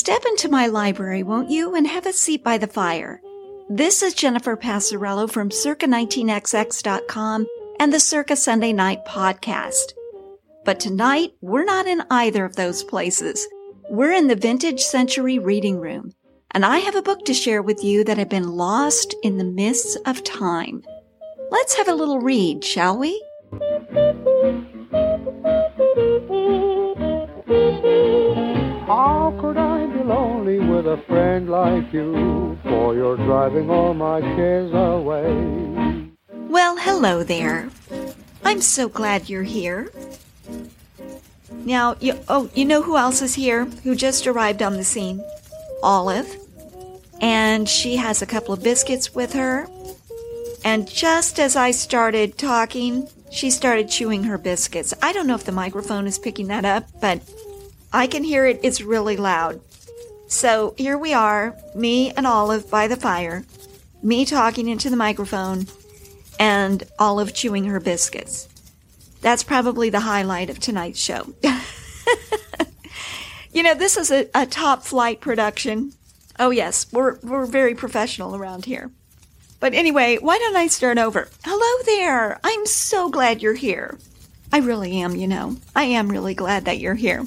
Step into my library, won't you, and have a seat by the fire. This is Jennifer Passarello from Circa19XX.com and the Circa Sunday Night Podcast. But tonight, we're not in either of those places. We're in the Vintage Century Reading Room, and I have a book to share with you that had been lost in the mists of time. Let's have a little read, shall we? A friend like you? For you're driving all my cares away. Well, hello there. I'm so glad you're here. Now, you, oh, you know who else is here? Who just arrived on the scene? Olive. And she has a couple of biscuits with her. And just as I started talking, she started chewing her biscuits. I don't know if the microphone is picking that up, but I can hear it. It's really loud. So here we are, me and Olive by the fire, me talking into the microphone, and Olive chewing her biscuits. That's probably the highlight of tonight's show. you know, this is a, a top flight production. Oh yes, we're, we're very professional around here. But anyway, why don't I start over? Hello there. I'm so glad you're here. I really am, you know. I am really glad that you're here.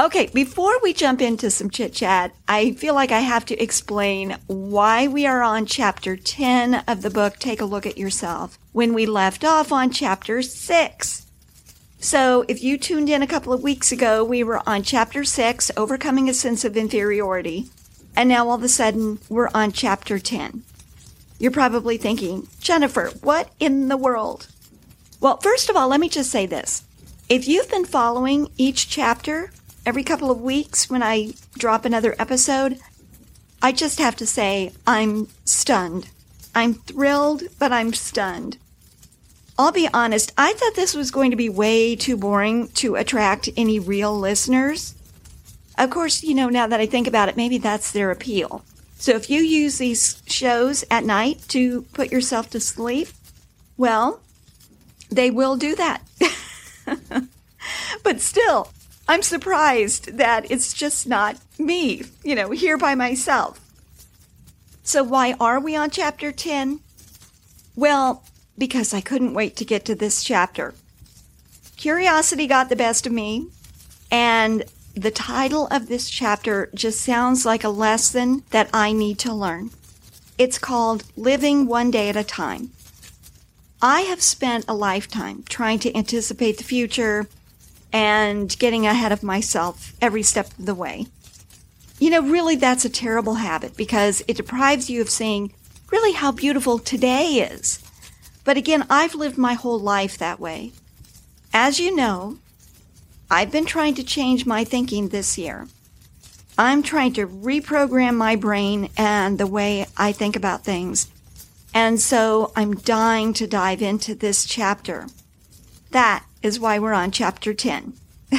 Okay, before we jump into some chit chat, I feel like I have to explain why we are on chapter 10 of the book Take a Look at Yourself when we left off on chapter 6. So, if you tuned in a couple of weeks ago, we were on chapter 6, Overcoming a Sense of Inferiority. And now all of a sudden, we're on chapter 10. You're probably thinking, Jennifer, what in the world? Well, first of all, let me just say this. If you've been following each chapter, every couple of weeks when I drop another episode, I just have to say I'm stunned. I'm thrilled, but I'm stunned. I'll be honest, I thought this was going to be way too boring to attract any real listeners. Of course, you know, now that I think about it, maybe that's their appeal. So if you use these shows at night to put yourself to sleep, well, they will do that. but still, I'm surprised that it's just not me, you know, here by myself. So, why are we on chapter 10? Well, because I couldn't wait to get to this chapter. Curiosity got the best of me, and the title of this chapter just sounds like a lesson that I need to learn. It's called Living One Day at a Time. I have spent a lifetime trying to anticipate the future, and getting ahead of myself every step of the way. You know, really, that's a terrible habit because it deprives you of seeing really how beautiful today is. But again, I've lived my whole life that way. As you know, I've been trying to change my thinking this year. I'm trying to reprogram my brain and the way I think about things. And so I'm dying to dive into this chapter. That is why we're on chapter 10.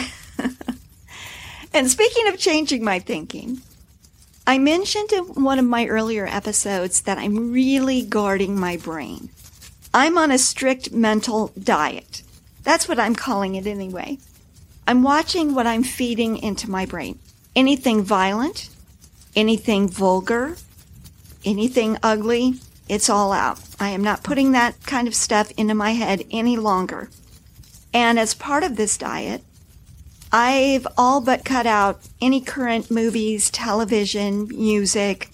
and speaking of changing my thinking, I mentioned in one of my earlier episodes that I'm really guarding my brain. I'm on a strict mental diet. That's what I'm calling it anyway. I'm watching what I'm feeding into my brain. Anything violent, anything vulgar, anything ugly, it's all out. I am not putting that kind of stuff into my head any longer. And as part of this diet, I've all but cut out any current movies, television, music.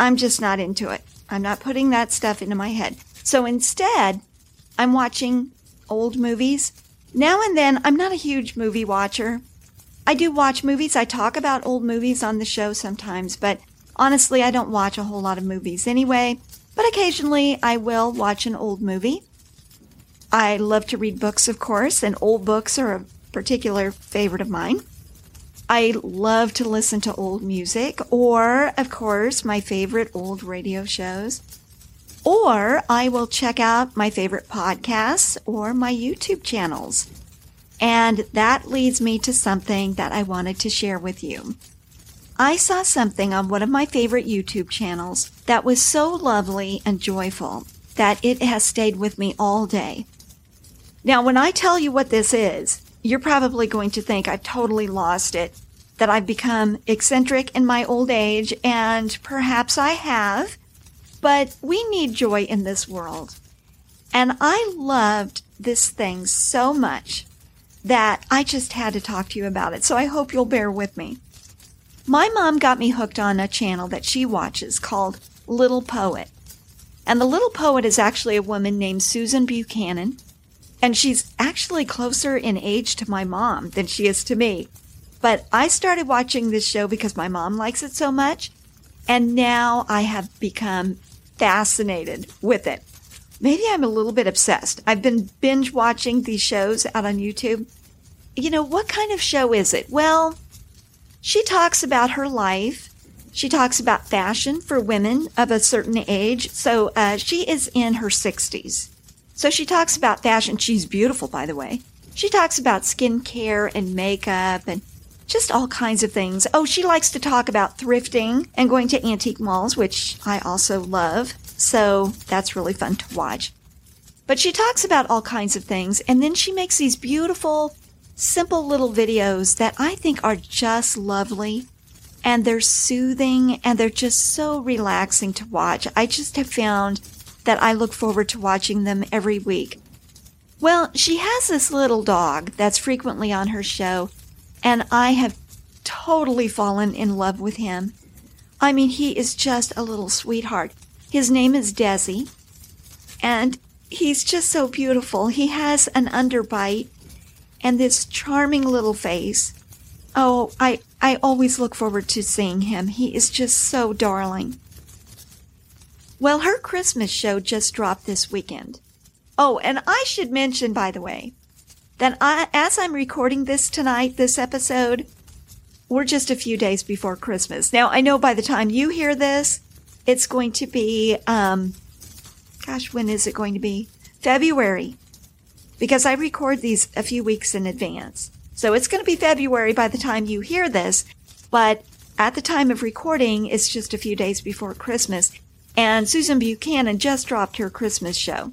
I'm just not into it. I'm not putting that stuff into my head. So instead, I'm watching old movies. Now and then, I'm not a huge movie watcher. I do watch movies. I talk about old movies on the show sometimes, but honestly, I don't watch a whole lot of movies anyway. But occasionally, I will watch an old movie. I love to read books, of course, and old books are a particular favorite of mine. I love to listen to old music, or, of course, my favorite old radio shows. Or I will check out my favorite podcasts or my YouTube channels. And that leads me to something that I wanted to share with you. I saw something on one of my favorite YouTube channels that was so lovely and joyful that it has stayed with me all day. Now, when I tell you what this is, you're probably going to think I've totally lost it. that I've become eccentric in my old age, and perhaps I have, but we need joy in this world. And I loved this thing so much that I just had to talk to you about it. So I hope you'll bear with me. My mom got me hooked on a channel that she watches called Little Poet. And the Little Poet is actually a woman named Susan Buchanan. And she's actually closer in age to my mom than she is to me. But I started watching this show because my mom likes it so much. And now I have become fascinated with it. Maybe I'm a little bit obsessed. I've been binge watching these shows out on YouTube. You know, what kind of show is it? Well, she talks about her life. She talks about fashion for women of a certain age. So uh, she is in her 60s. So she talks about fashion. She's beautiful, by the way. She talks about skincare and makeup and just all kinds of things. Oh, she likes to talk about thrifting and going to antique malls, which I also love. So that's really fun to watch. But she talks about all kinds of things, and then she makes these beautiful, simple little videos that I think are just lovely. And they're soothing and they're just so relaxing to watch. I just have found that I look forward to watching them every week. Well, she has this little dog that's frequently on her show, and I have totally fallen in love with him. I mean, he is just a little sweetheart. His name is Desi, and he's just so beautiful. He has an underbite and this charming little face. Oh, I, I always look forward to seeing him. He is just so darling. Well, her Christmas show just dropped this weekend. Oh, and I should mention, by the way, that I, as I'm recording this tonight, this episode, we're just a few days before Christmas. Now, I know by the time you hear this, it's going to be, um, gosh, when is it going to be? February. Because I record these a few weeks in advance. So it's going to be February by the time you hear this, but at the time of recording, it's just a few days before Christmas. And Susan Buchanan just dropped her Christmas show.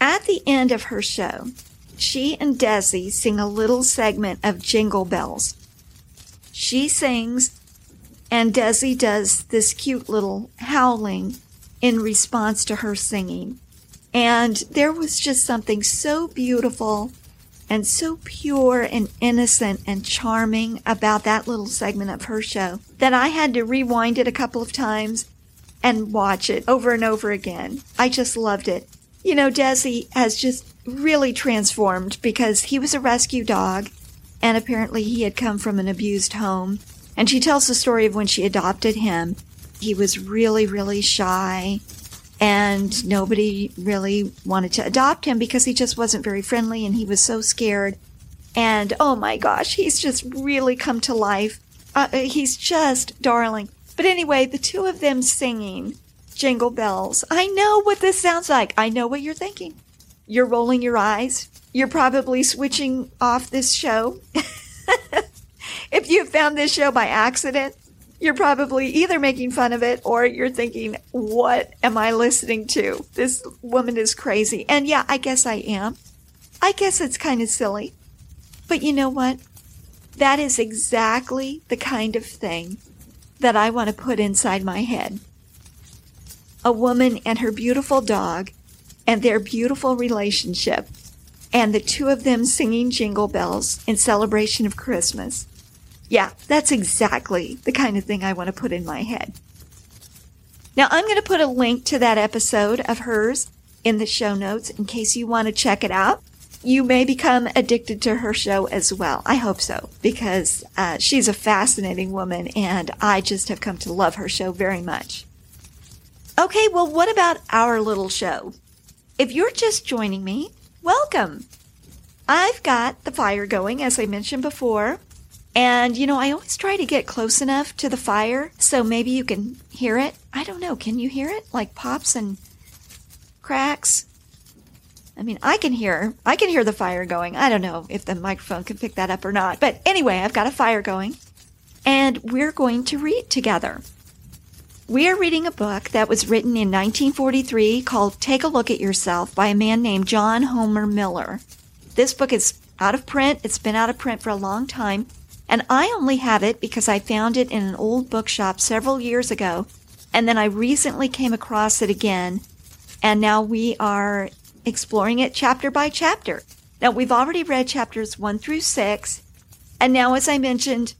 At the end of her show, she and Desi sing a little segment of Jingle Bells. She sings, and Desi does this cute little howling in response to her singing. And there was just something so beautiful and so pure and innocent and charming about that little segment of her show that I had to rewind it a couple of times and watch it over and over again. I just loved it. You know, Desi has just really transformed because he was a rescue dog and apparently he had come from an abused home. And she tells the story of when she adopted him. He was really, really shy and nobody really wanted to adopt him because he just wasn't very friendly and he was so scared. And oh my gosh, he's just really come to life. Uh, he's just darling. But anyway, the two of them singing Jingle Bells. I know what this sounds like. I know what you're thinking. You're rolling your eyes. You're probably switching off this show. if you found this show by accident, you're probably either making fun of it or you're thinking, what am I listening to? This woman is crazy. And yeah, I guess I am. I guess it's kind of silly. But you know what? That is exactly the kind of thing that I want to put inside my head a woman and her beautiful dog and their beautiful relationship and the two of them singing jingle bells in celebration of Christmas. Yeah, that's exactly the kind of thing I want to put in my head. Now, I'm going to put a link to that episode of hers in the show notes in case you want to check it out. You may become addicted to her show as well. I hope so, because uh, she's a fascinating woman and I just have come to love her show very much. Okay, well, what about our little show? If you're just joining me, welcome. I've got the fire going, as I mentioned before. And, you know, I always try to get close enough to the fire so maybe you can hear it. I don't know. Can you hear it? Like pops and cracks? I mean, I can hear, I can hear the fire going. I don't know if the microphone can pick that up or not. But anyway, I've got a fire going and we're going to read together. We are reading a book that was written in 1943 called Take a Look at Yourself by a man named John Homer Miller. This book is out of print. It's been out of print for a long time. And I only have it because I found it in an old bookshop several years ago. And then I recently came across it again. And now we are exploring it chapter by chapter. Now we've already read chapters one through six. And now, as I mentioned,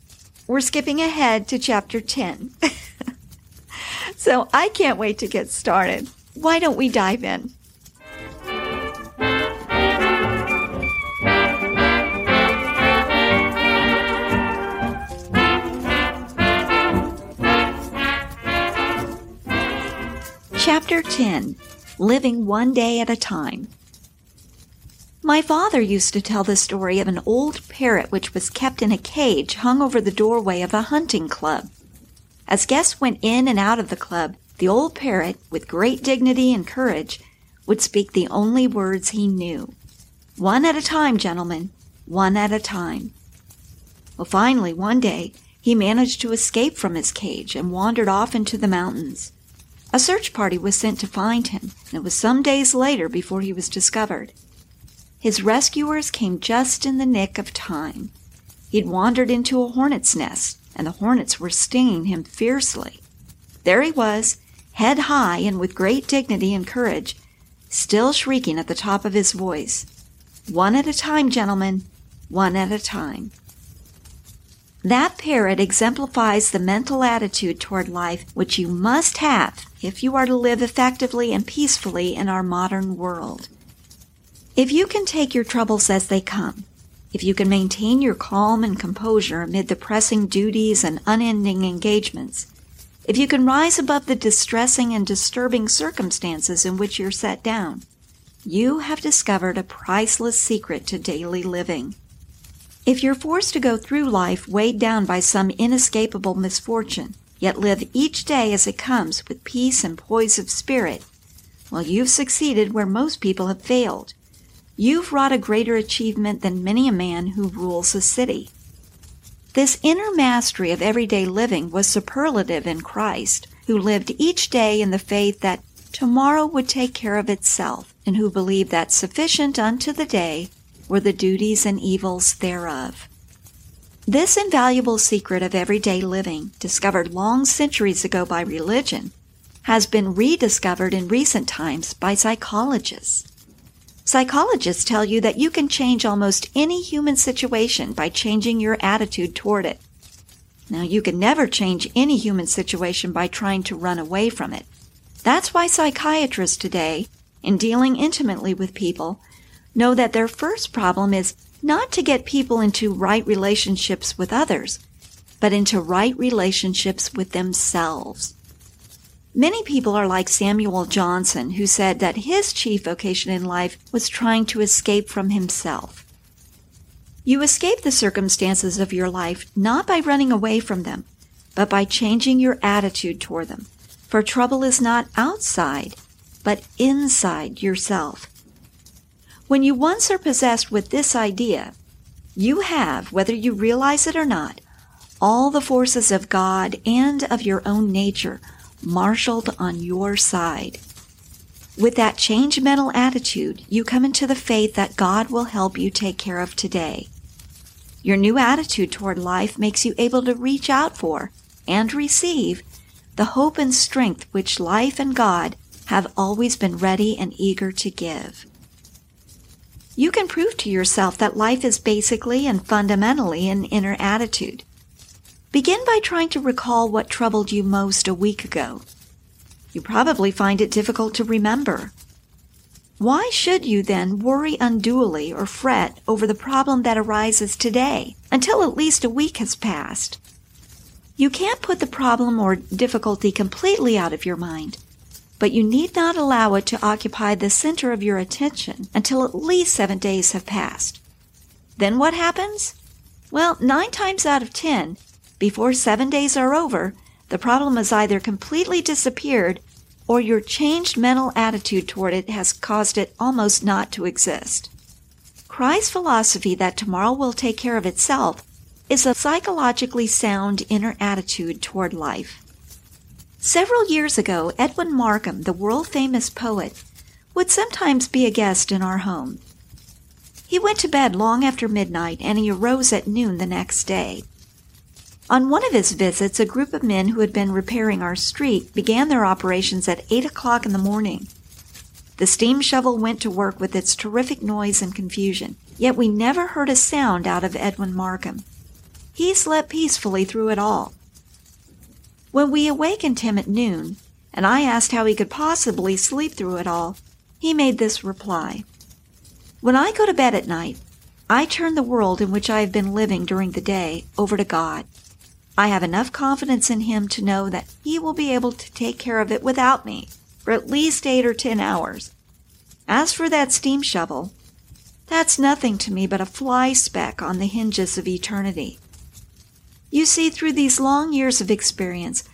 we're skipping ahead to chapter 10. so I can't wait to get started. Why don't we dive in? Chapter 10 Living One Day at a Time. My father used to tell the story of an old parrot which was kept in a cage hung over the doorway of a hunting club. As guests went in and out of the club, the old parrot, with great dignity and courage, would speak the only words he knew. One at a time, gentlemen, one at a time. Well, finally, one day, he managed to escape from his cage and wandered off into the mountains. A search party was sent to find him, and it was some days later before he was discovered. His rescuers came just in the nick of time. He'd wandered into a hornet's nest, and the hornets were stinging him fiercely. There he was, head high and with great dignity and courage, still shrieking at the top of his voice. One at a time, gentlemen, one at a time. That parrot exemplifies the mental attitude toward life which you must have if you are to live effectively and peacefully in our modern world. If you can take your troubles as they come, if you can maintain your calm and composure amid the pressing duties and unending engagements, if you can rise above the distressing and disturbing circumstances in which you're set down, you have discovered a priceless secret to daily living. If you're forced to go through life weighed down by some inescapable misfortune, yet live each day as it comes with peace and poise of spirit, well, you've succeeded where most people have failed. You've wrought a greater achievement than many a man who rules a city. This inner mastery of everyday living was superlative in Christ, who lived each day in the faith that tomorrow would take care of itself, and who believed that sufficient unto the day were the duties and evils thereof. This invaluable secret of everyday living, discovered long centuries ago by religion, has been rediscovered in recent times by psychologists. Psychologists tell you that you can change almost any human situation by changing your attitude toward it. Now, you can never change any human situation by trying to run away from it. That's why psychiatrists today, in dealing intimately with people, know that their first problem is not to get people into right relationships with others, but into right relationships with themselves. Many people are like Samuel Johnson, who said that his chief vocation in life was trying to escape from himself. You escape the circumstances of your life not by running away from them, but by changing your attitude toward them. For trouble is not outside, but inside yourself. When you once are possessed with this idea, you have, whether you realize it or not, all the forces of God and of your own nature marshaled on your side. With that change mental attitude, you come into the faith that God will help you take care of today. Your new attitude toward life makes you able to reach out for and receive the hope and strength which life and God have always been ready and eager to give. You can prove to yourself that life is basically and fundamentally an inner attitude. Begin by trying to recall what troubled you most a week ago. You probably find it difficult to remember. Why should you then worry unduly or fret over the problem that arises today until at least a week has passed? You can't put the problem or difficulty completely out of your mind, but you need not allow it to occupy the center of your attention until at least seven days have passed. Then what happens? Well, nine times out of ten, before seven days are over, the problem has either completely disappeared or your changed mental attitude toward it has caused it almost not to exist. Christ's philosophy that tomorrow will take care of itself is a psychologically sound inner attitude toward life. Several years ago, Edwin Markham, the world famous poet, would sometimes be a guest in our home. He went to bed long after midnight and he arose at noon the next day. On one of his visits, a group of men who had been repairing our street began their operations at 8 o'clock in the morning. The steam shovel went to work with its terrific noise and confusion, yet we never heard a sound out of Edwin Markham. He slept peacefully through it all. When we awakened him at noon, and I asked how he could possibly sleep through it all, he made this reply. When I go to bed at night, I turn the world in which I have been living during the day over to God. I have enough confidence in Him to know that He will be able to take care of it without me for at least eight or ten hours. As for that steam shovel, that's nothing to me but a fly speck on the hinges of eternity. You see, through these long years of experience,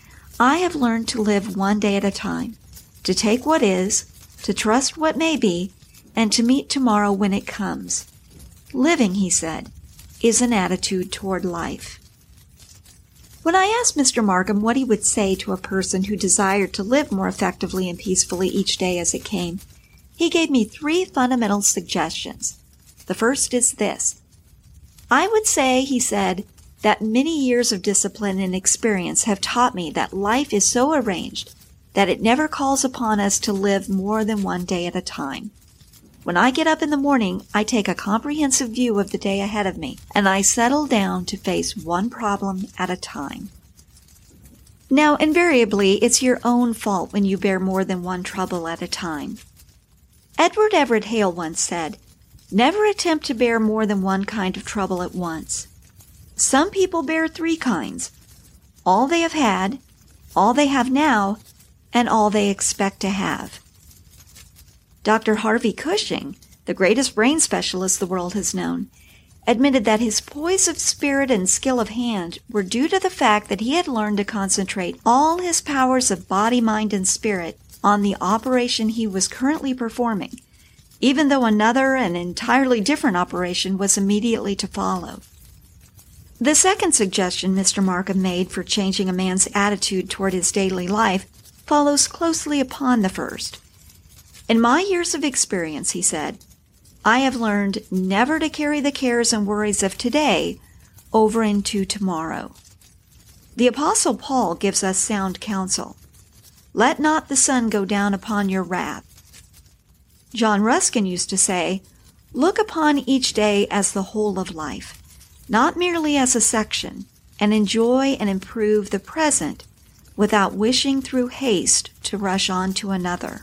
I have learned to live one day at a time, to take what is, to trust what may be, and to meet tomorrow when it comes. Living, he said, is an attitude toward life. When I asked Mr. Markham what he would say to a person who desired to live more effectively and peacefully each day as it came, he gave me three fundamental suggestions. The first is this. I would say, he said, that many years of discipline and experience have taught me that life is so arranged that it never calls upon us to live more than one day at a time. When I get up in the morning, I take a comprehensive view of the day ahead of me, and I settle down to face one problem at a time. Now, invariably, it's your own fault when you bear more than one trouble at a time. Edward Everett Hale once said, Never attempt to bear more than one kind of trouble at once. Some people bear three kinds all they have had, all they have now, and all they expect to have. Dr. Harvey Cushing, the greatest brain specialist the world has known, admitted that his poise of spirit and skill of hand were due to the fact that he had learned to concentrate all his powers of body, mind, and spirit on the operation he was currently performing, even though another and entirely different operation was immediately to follow. The second suggestion Mr. Markham made for changing a man's attitude toward his daily life follows closely upon the first. In my years of experience, he said, I have learned never to carry the cares and worries of today over into tomorrow. The Apostle Paul gives us sound counsel. Let not the sun go down upon your wrath. John Ruskin used to say, Look upon each day as the whole of life, not merely as a section, and enjoy and improve the present without wishing through haste to rush on to another.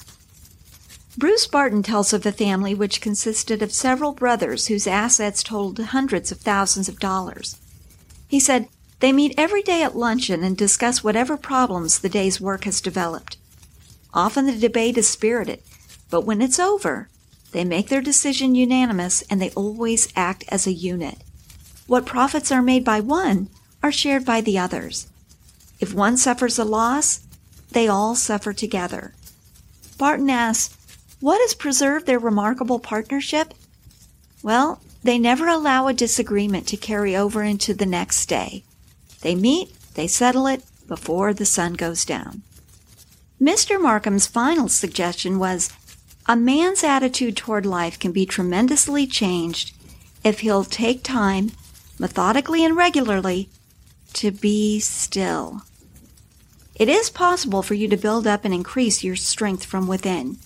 Bruce Barton tells of a family which consisted of several brothers whose assets totaled hundreds of thousands of dollars. He said, They meet every day at luncheon and discuss whatever problems the day's work has developed. Often the debate is spirited, but when it's over, they make their decision unanimous and they always act as a unit. What profits are made by one are shared by the others. If one suffers a loss, they all suffer together. Barton asks, what has preserved their remarkable partnership? Well, they never allow a disagreement to carry over into the next day. They meet, they settle it before the sun goes down. Mr. Markham's final suggestion was a man's attitude toward life can be tremendously changed if he'll take time, methodically and regularly, to be still. It is possible for you to build up and increase your strength from within.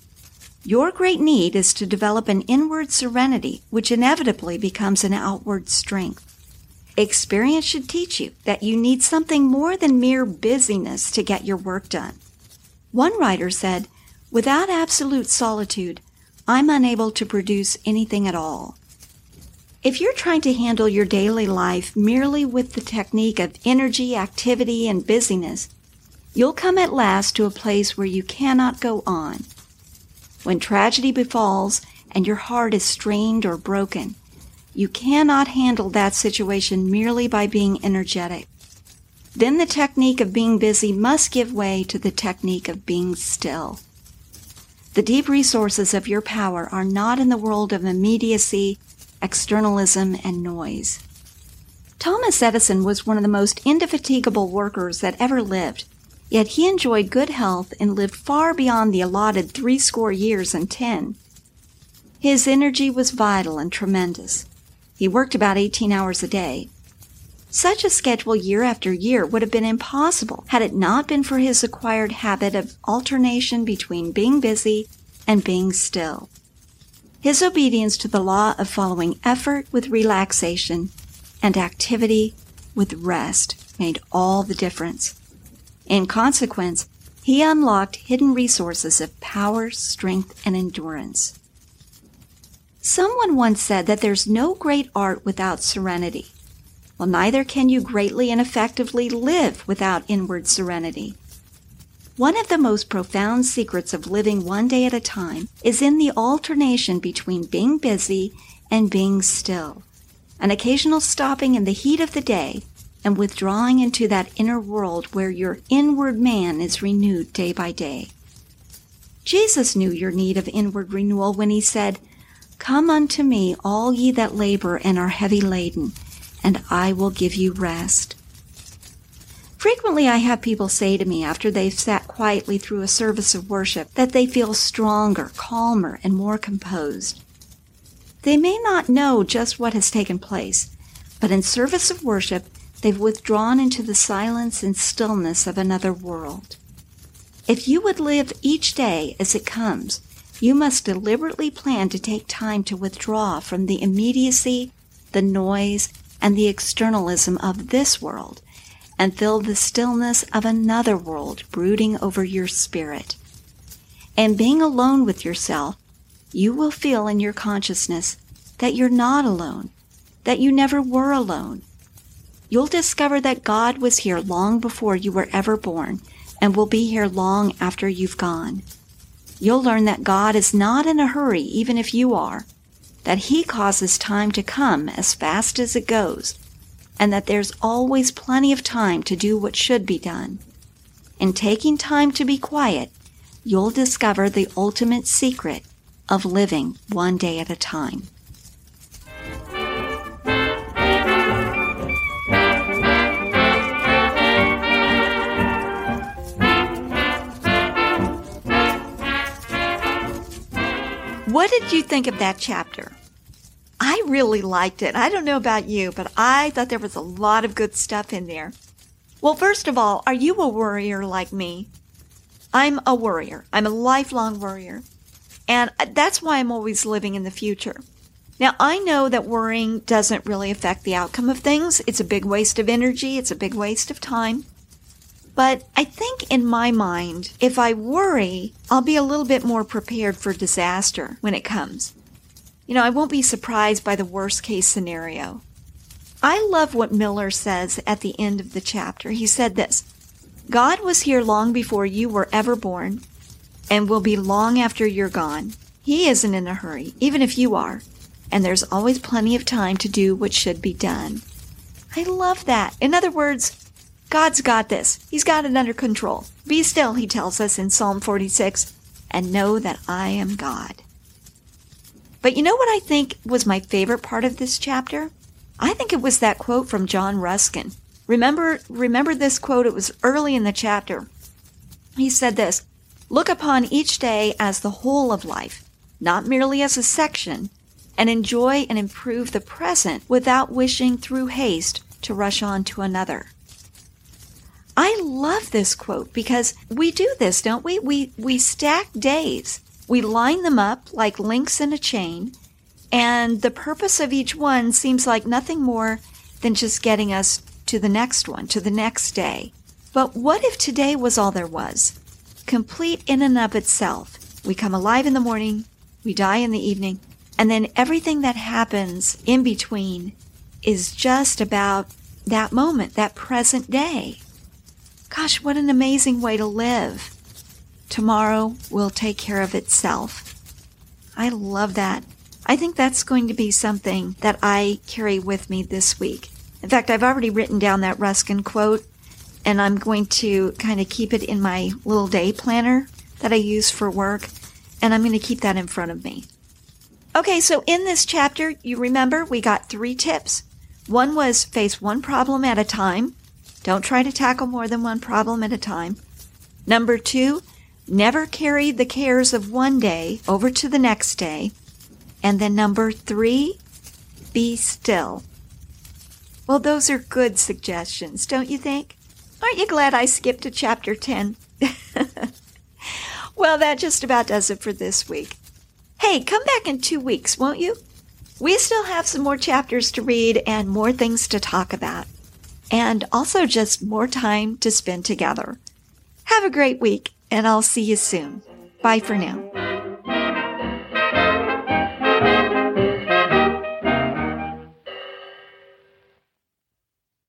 Your great need is to develop an inward serenity, which inevitably becomes an outward strength. Experience should teach you that you need something more than mere busyness to get your work done. One writer said, Without absolute solitude, I'm unable to produce anything at all. If you're trying to handle your daily life merely with the technique of energy, activity, and busyness, you'll come at last to a place where you cannot go on. When tragedy befalls and your heart is strained or broken, you cannot handle that situation merely by being energetic. Then the technique of being busy must give way to the technique of being still. The deep resources of your power are not in the world of immediacy, externalism, and noise. Thomas Edison was one of the most indefatigable workers that ever lived. Yet he enjoyed good health and lived far beyond the allotted threescore years and ten. His energy was vital and tremendous. He worked about 18 hours a day. Such a schedule year after year would have been impossible had it not been for his acquired habit of alternation between being busy and being still. His obedience to the law of following effort with relaxation and activity with rest made all the difference. In consequence, he unlocked hidden resources of power, strength, and endurance. Someone once said that there's no great art without serenity. Well, neither can you greatly and effectively live without inward serenity. One of the most profound secrets of living one day at a time is in the alternation between being busy and being still, an occasional stopping in the heat of the day and withdrawing into that inner world where your inward man is renewed day by day. Jesus knew your need of inward renewal when he said, Come unto me, all ye that labor and are heavy laden, and I will give you rest. Frequently, I have people say to me after they've sat quietly through a service of worship that they feel stronger, calmer, and more composed. They may not know just what has taken place, but in service of worship, they've withdrawn into the silence and stillness of another world. If you would live each day as it comes, you must deliberately plan to take time to withdraw from the immediacy, the noise, and the externalism of this world and fill the stillness of another world brooding over your spirit. And being alone with yourself, you will feel in your consciousness that you're not alone, that you never were alone. You'll discover that God was here long before you were ever born and will be here long after you've gone. You'll learn that God is not in a hurry, even if you are, that He causes time to come as fast as it goes, and that there's always plenty of time to do what should be done. In taking time to be quiet, you'll discover the ultimate secret of living one day at a time. What did you think of that chapter? I really liked it. I don't know about you, but I thought there was a lot of good stuff in there. Well, first of all, are you a worrier like me? I'm a worrier. I'm a lifelong worrier. And that's why I'm always living in the future. Now, I know that worrying doesn't really affect the outcome of things. It's a big waste of energy. It's a big waste of time. But I think in my mind, if I worry, I'll be a little bit more prepared for disaster when it comes. You know, I won't be surprised by the worst case scenario. I love what Miller says at the end of the chapter. He said this God was here long before you were ever born and will be long after you're gone. He isn't in a hurry, even if you are, and there's always plenty of time to do what should be done. I love that. In other words, God's got this. He's got it under control. Be still, he tells us in Psalm 46, and know that I am God. But you know what I think was my favorite part of this chapter? I think it was that quote from John Ruskin. Remember, remember this quote? It was early in the chapter. He said this, look upon each day as the whole of life, not merely as a section, and enjoy and improve the present without wishing through haste to rush on to another. I love this quote because we do this, don't we? We, we stack days. We line them up like links in a chain, and the purpose of each one seems like nothing more than just getting us to the next one, to the next day. But what if today was all there was? Complete in and of itself. We come alive in the morning, we die in the evening, and then everything that happens in between is just about that moment, that present day. Gosh, what an amazing way to live. Tomorrow will take care of itself. I love that. I think that's going to be something that I carry with me this week. In fact, I've already written down that Ruskin quote, and I'm going to kind of keep it in my little day planner that I use for work, and I'm going to keep that in front of me. Okay, so in this chapter, you remember we got three tips. One was face one problem at a time. Don't try to tackle more than one problem at a time. Number two, never carry the cares of one day over to the next day. And then number three, be still. Well, those are good suggestions, don't you think? Aren't you glad I skipped to chapter 10? well, that just about does it for this week. Hey, come back in two weeks, won't you? We still have some more chapters to read and more things to talk about. And also just more time to spend together. Have a great week, and I'll see you soon. Bye for now.